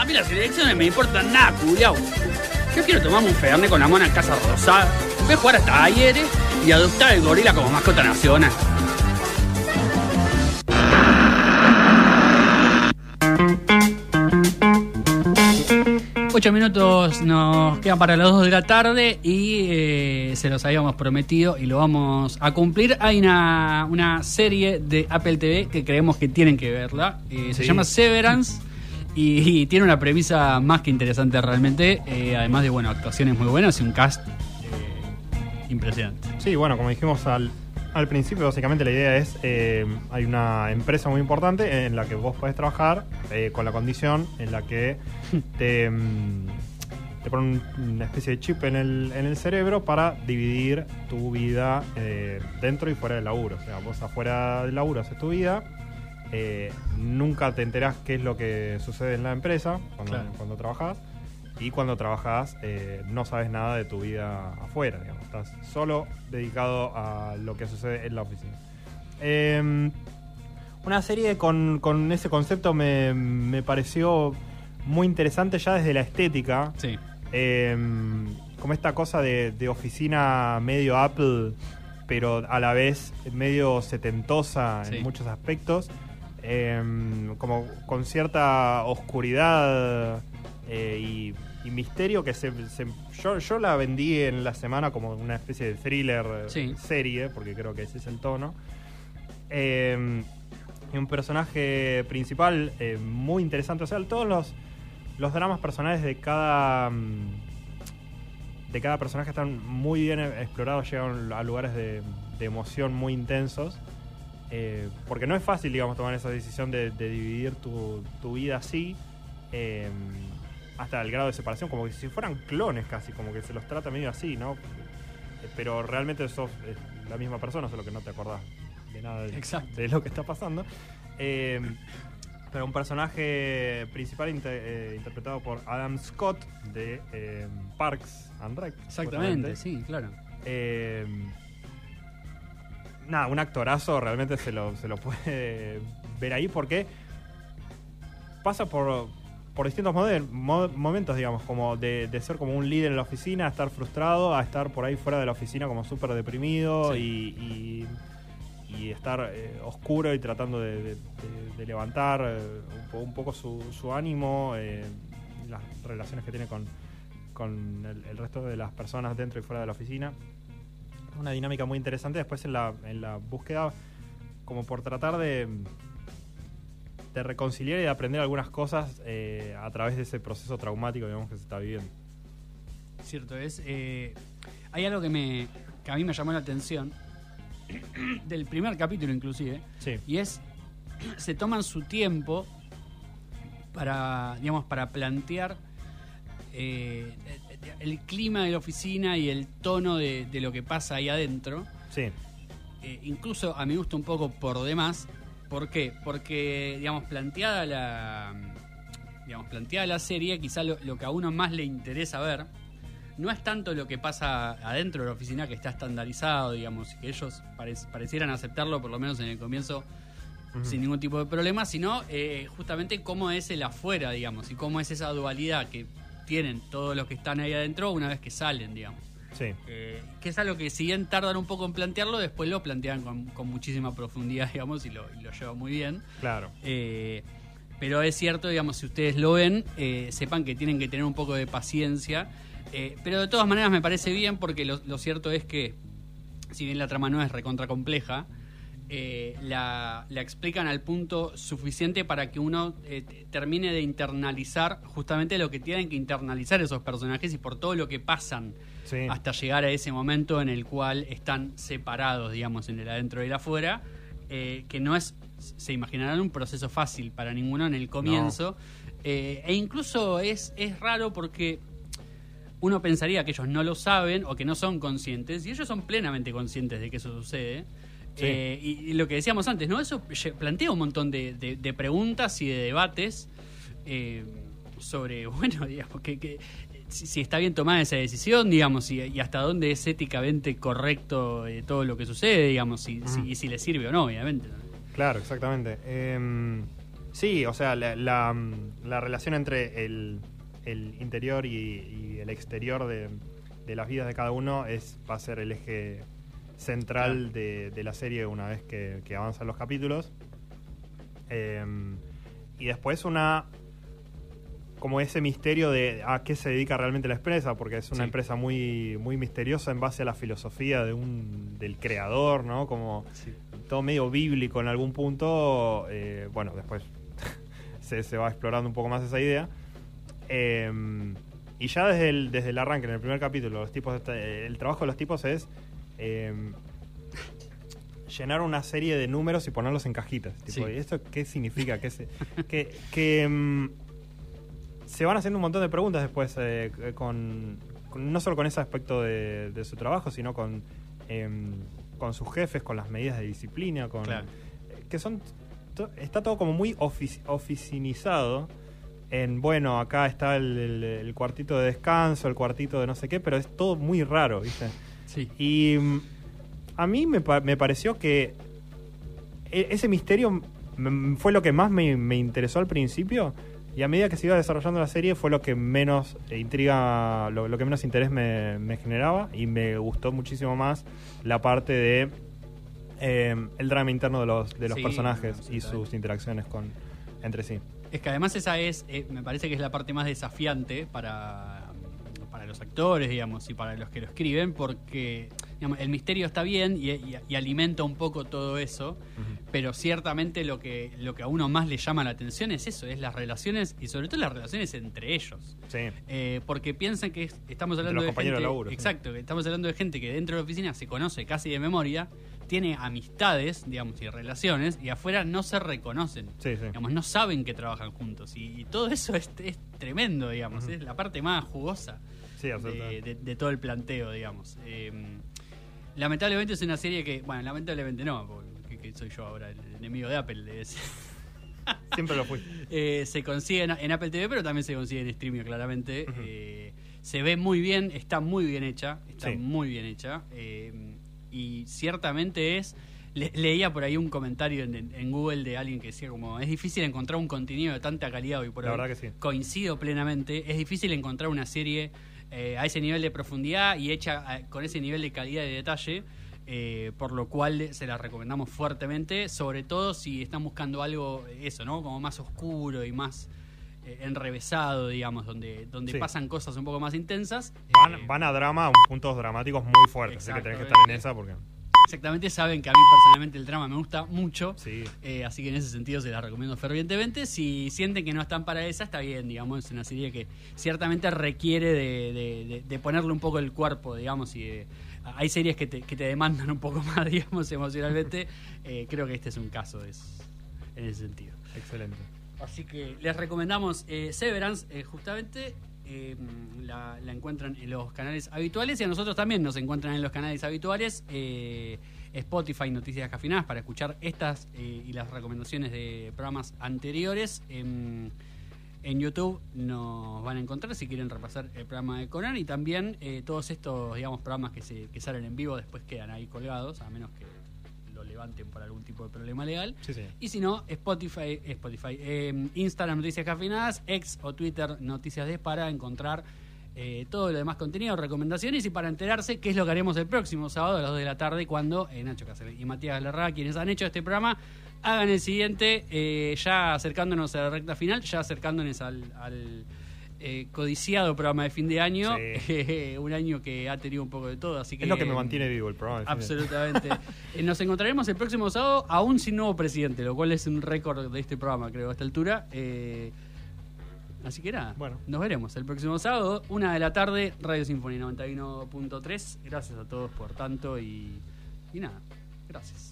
A mí las elecciones me importan nada, culiao. Yo quiero tomarme un fernet con la mona en Casa Rosada, voy a jugar hasta talleres y adoptar el gorila como mascota nacional. Ocho minutos nos quedan para las dos de la tarde y eh, se los habíamos prometido y lo vamos a cumplir. Hay una, una serie de Apple TV que creemos que tienen que verla. Eh, Se llama Severance y, y tiene una premisa más que interesante realmente. eh, además de, bueno, actuaciones muy buenas y un cast eh, impresionante. Sí, bueno, como dijimos al, al principio, básicamente la idea es, eh, hay una empresa muy importante en la que vos podés trabajar eh, con la condición en la que te, mm, te ponen una especie de chip en el, en el cerebro para dividir tu vida eh, dentro y fuera del laburo. O sea, vos afuera del laburo haces tu vida, eh, nunca te enterás qué es lo que sucede en la empresa cuando, Claro. cuando trabajás. Y cuando trabajas eh, no sabes nada de tu vida afuera, digamos. Estás solo dedicado a lo que sucede en la oficina. Eh, una serie con, con ese concepto me, me pareció muy interesante ya desde la estética. Sí. Eh, como esta cosa de, de oficina medio Apple, pero a la vez medio setentosa Sí. en muchos aspectos. Eh, como con cierta oscuridad eh, y, y misterio que se, se- yo, yo la vendí en la semana como una especie de thriller eh, Sí. serie, porque creo que ese es el tono. Eh, y un personaje principal eh, muy interesante. O sea, todos los, los dramas personales de cada mm, de cada personaje están muy bien explorados, llegan a lugares de, de emoción muy intensos. Eh, porque no es fácil, digamos, tomar esa decisión de, de dividir tu, tu vida así, eh, hasta el grado de separación, como que si fueran clones casi, como que se los trata medio así, ¿no? Eh, Pero realmente sos la misma persona, solo que no te acordás de nada de, lo que está pasando. Eh, pero un personaje principal inter- eh, interpretado por Adam Scott de eh, Parks and Rec. Exactamente, justamente. sí, claro. Nada, un actorazo realmente se lo, se lo puede ver ahí porque pasa por, por distintos momentos, digamos, como de, de ser como un líder en la oficina, a estar frustrado, a estar por ahí fuera de la oficina como súper deprimido Sí. y, y- y estar eh, oscuro y tratando de, de- de- de levantar eh, un, po- un poco su, su ánimo, eh, las relaciones que tiene con, con el, el resto de las personas dentro y fuera de la oficina. Una dinámica muy interesante. Después en la, en la búsqueda, como por tratar de, de reconciliar y de aprender algunas cosas eh, a través de ese proceso traumático digamos, que se está viviendo. Cierto es. eh, hay algo que me que a mí me llamó la atención del primer capítulo inclusive Sí, y es se toman su tiempo para digamos para plantear eh, el clima de la oficina y el tono de, de lo que pasa ahí adentro sí, eh, incluso a mi gusto un poco por demás. ¿Por qué? Porque, digamos, planteada la, digamos, planteada la serie, quizá lo, lo que a uno más le interesa ver no es tanto lo que pasa adentro de la oficina que está estandarizado, digamos, y que ellos parec- parecieran aceptarlo, por lo menos en el comienzo, sin ningún tipo de problema, sino eh, justamente cómo es el afuera, digamos, y cómo es esa dualidad que tienen todos los que están ahí adentro una vez que salen, digamos. sí, Eh, que es algo que si bien tardan un poco en plantearlo, después lo plantean con, con muchísima profundidad, digamos, y lo, y lo llevan muy bien. claro. Eh, pero es cierto, digamos, si ustedes lo ven, eh, sepan que tienen que tener un poco de paciencia. Eh, pero de todas maneras me parece bien porque lo, lo cierto es que, si bien la trama no es recontra compleja, eh, la, la explican al punto suficiente para que uno eh, termine de internalizar justamente lo que tienen que internalizar esos personajes y por todo lo que pasan Sí. hasta llegar a ese momento en el cual están separados, digamos, en el adentro y el afuera, eh, que no es, se imaginarán, un proceso fácil para ninguno en el comienzo. Eh, e incluso es, es raro porque uno pensaría que ellos no lo saben o que no son conscientes, y ellos son plenamente conscientes de que eso sucede. Sí. Eh, y, y lo que decíamos antes, ¿no? Eso plantea un montón de, de- de preguntas y de debates eh, sobre, bueno, digamos, que, que- si, si está bien tomada esa decisión, digamos, y, y hasta dónde es éticamente correcto eh, todo lo que sucede, digamos, y, si, y si le sirve o no, obviamente. Claro, exactamente. Eh, Sí, o sea, la, la, la relación entre el, el interior y, y el exterior de, de las vidas de cada uno es va a ser el eje central de, de la serie una vez que, que avanzan los capítulos. Eh, y después una como ese misterio de a qué se dedica realmente la empresa, porque es una Sí. empresa muy, muy misteriosa en base a la filosofía de un, del creador, ¿no? Como todo medio bíblico en algún punto. eh, bueno, después se, se va explorando un poco más esa idea. Eh, y ya desde el, desde el arranque, en el primer capítulo, los tipos el trabajo de los tipos es eh, llenar una serie de números y ponerlos en cajitas. Tipo, Sí. ¿y ¿Esto qué significa? ¿Qué se- que que, mm, se van haciendo un montón de preguntas después, eh, con, con- no solo con ese aspecto de, de su trabajo, sino con, em, con sus jefes, con las medidas de disciplina, con Claro. eh, que son to- está todo como muy ofici- oficinizado en bueno acá está el, el- el cuartito de descanso el cuartito de no sé qué pero es todo muy raro viste Sí. y mm, a mí me, me pareció que e- ese misterio fue lo que más me, me interesó al principio y a medida que se iba desarrollando la serie fue lo que menos eh, intriga, lo, lo que menos interés me, me generaba y me gustó muchísimo más la parte de eh, el drama interno de los, de los Sí, personajes y sus interacciones con entre sí. Es que además esa es, eh, me parece que es la parte más desafiante para, para los actores, digamos, y para los que lo escriben, porque digamos, el misterio está bien y, y- y alimenta un poco todo eso, pero ciertamente lo que, lo que a uno más le llama la atención es eso, es las relaciones y sobre todo las relaciones entre ellos. Sí. Eh, porque piensan que es- estamos hablando los de compañeros gente, de laburo, exacto, que estamos hablando de gente que dentro de la oficina se conoce casi de memoria, tiene amistades, digamos, y relaciones, y afuera no se reconocen. Sí, sí. Digamos, no saben que trabajan juntos. Y, y todo eso es, es tremendo, digamos. Es la parte más jugosa de, de- de todo el planteo, digamos. Eh, lamentablemente es una serie que, bueno, lamentablemente no, porque que soy yo ahora, el enemigo de Apple. es- Siempre lo fui. eh, se consigue en, en Apple TV, pero también se consigue en streaming, claramente. Eh, se ve muy bien, está muy bien hecha, está Sí. muy bien hecha. eh, y ciertamente es... le- leía por ahí un comentario en, en- en Google de alguien que decía como es difícil encontrar un contenido de tanta calidad hoy por La hoy. verdad que sí. Coincido plenamente, es difícil encontrar una serie eh, a ese nivel de profundidad y hecha eh, con ese nivel de calidad y detalle. eh, por lo cual se la recomendamos fuertemente, sobre todo si están buscando algo, eso, ¿no? Como más oscuro y más eh, enrevesado, digamos, donde, donde Sí. pasan cosas un poco más intensas. Van, Eh, van a drama a puntos dramáticos muy fuertes, así que tenés que estar en esa porque Exactamente, saben que a mí personalmente el drama me gusta mucho. sí. Eh, así que en ese sentido se la recomiendo fervientemente. Si sienten que no están para esa, está bien, digamos, es una serie que ciertamente requiere de, de- de- de ponerle un poco el cuerpo, digamos, y de- hay series que te, que te demandan un poco más, digamos, emocionalmente. Eh, creo que este es un caso es, en ese sentido. Excelente. Así que les recomendamos eh, Severance, eh, justamente. Eh, la, la encuentran en los canales habituales y a nosotros también nos encuentran en los canales habituales. eh, Spotify, Noticias Cafinadas, para escuchar estas eh, y las recomendaciones de programas anteriores. En, en YouTube nos van a encontrar si quieren repasar el programa de Conan y también eh, todos estos digamos programas que, se, que salen en vivo después quedan ahí colgados, a menos que levanten por algún tipo de problema legal. Sí, sí. Y si no, Spotify, Spotify eh, Instagram Noticias Cafinadas, X o Twitter Noticias de para encontrar eh, todo lo demás contenido, recomendaciones y para enterarse qué es lo que haremos el próximo sábado a las 2 de la tarde cuando eh, Nacho Cáceres y Matías Galerra, quienes han hecho este programa, hagan el siguiente, eh, ya acercándonos a la recta final, ya acercándonos al, al, eh, codiciado programa de fin de año, Sí. un año que ha tenido un poco de todo, así que... Es lo que me mantiene vivo el programa. de fin de- Absolutamente. Eh, Nos encontraremos el próximo sábado, aún sin nuevo presidente, lo cual es un récord de este programa, creo, a esta altura. Eh, así que nada, Bueno. nos veremos el próximo sábado, una de la tarde, Radio Sinfonía 91.3. Gracias a todos por tanto y, y nada, gracias.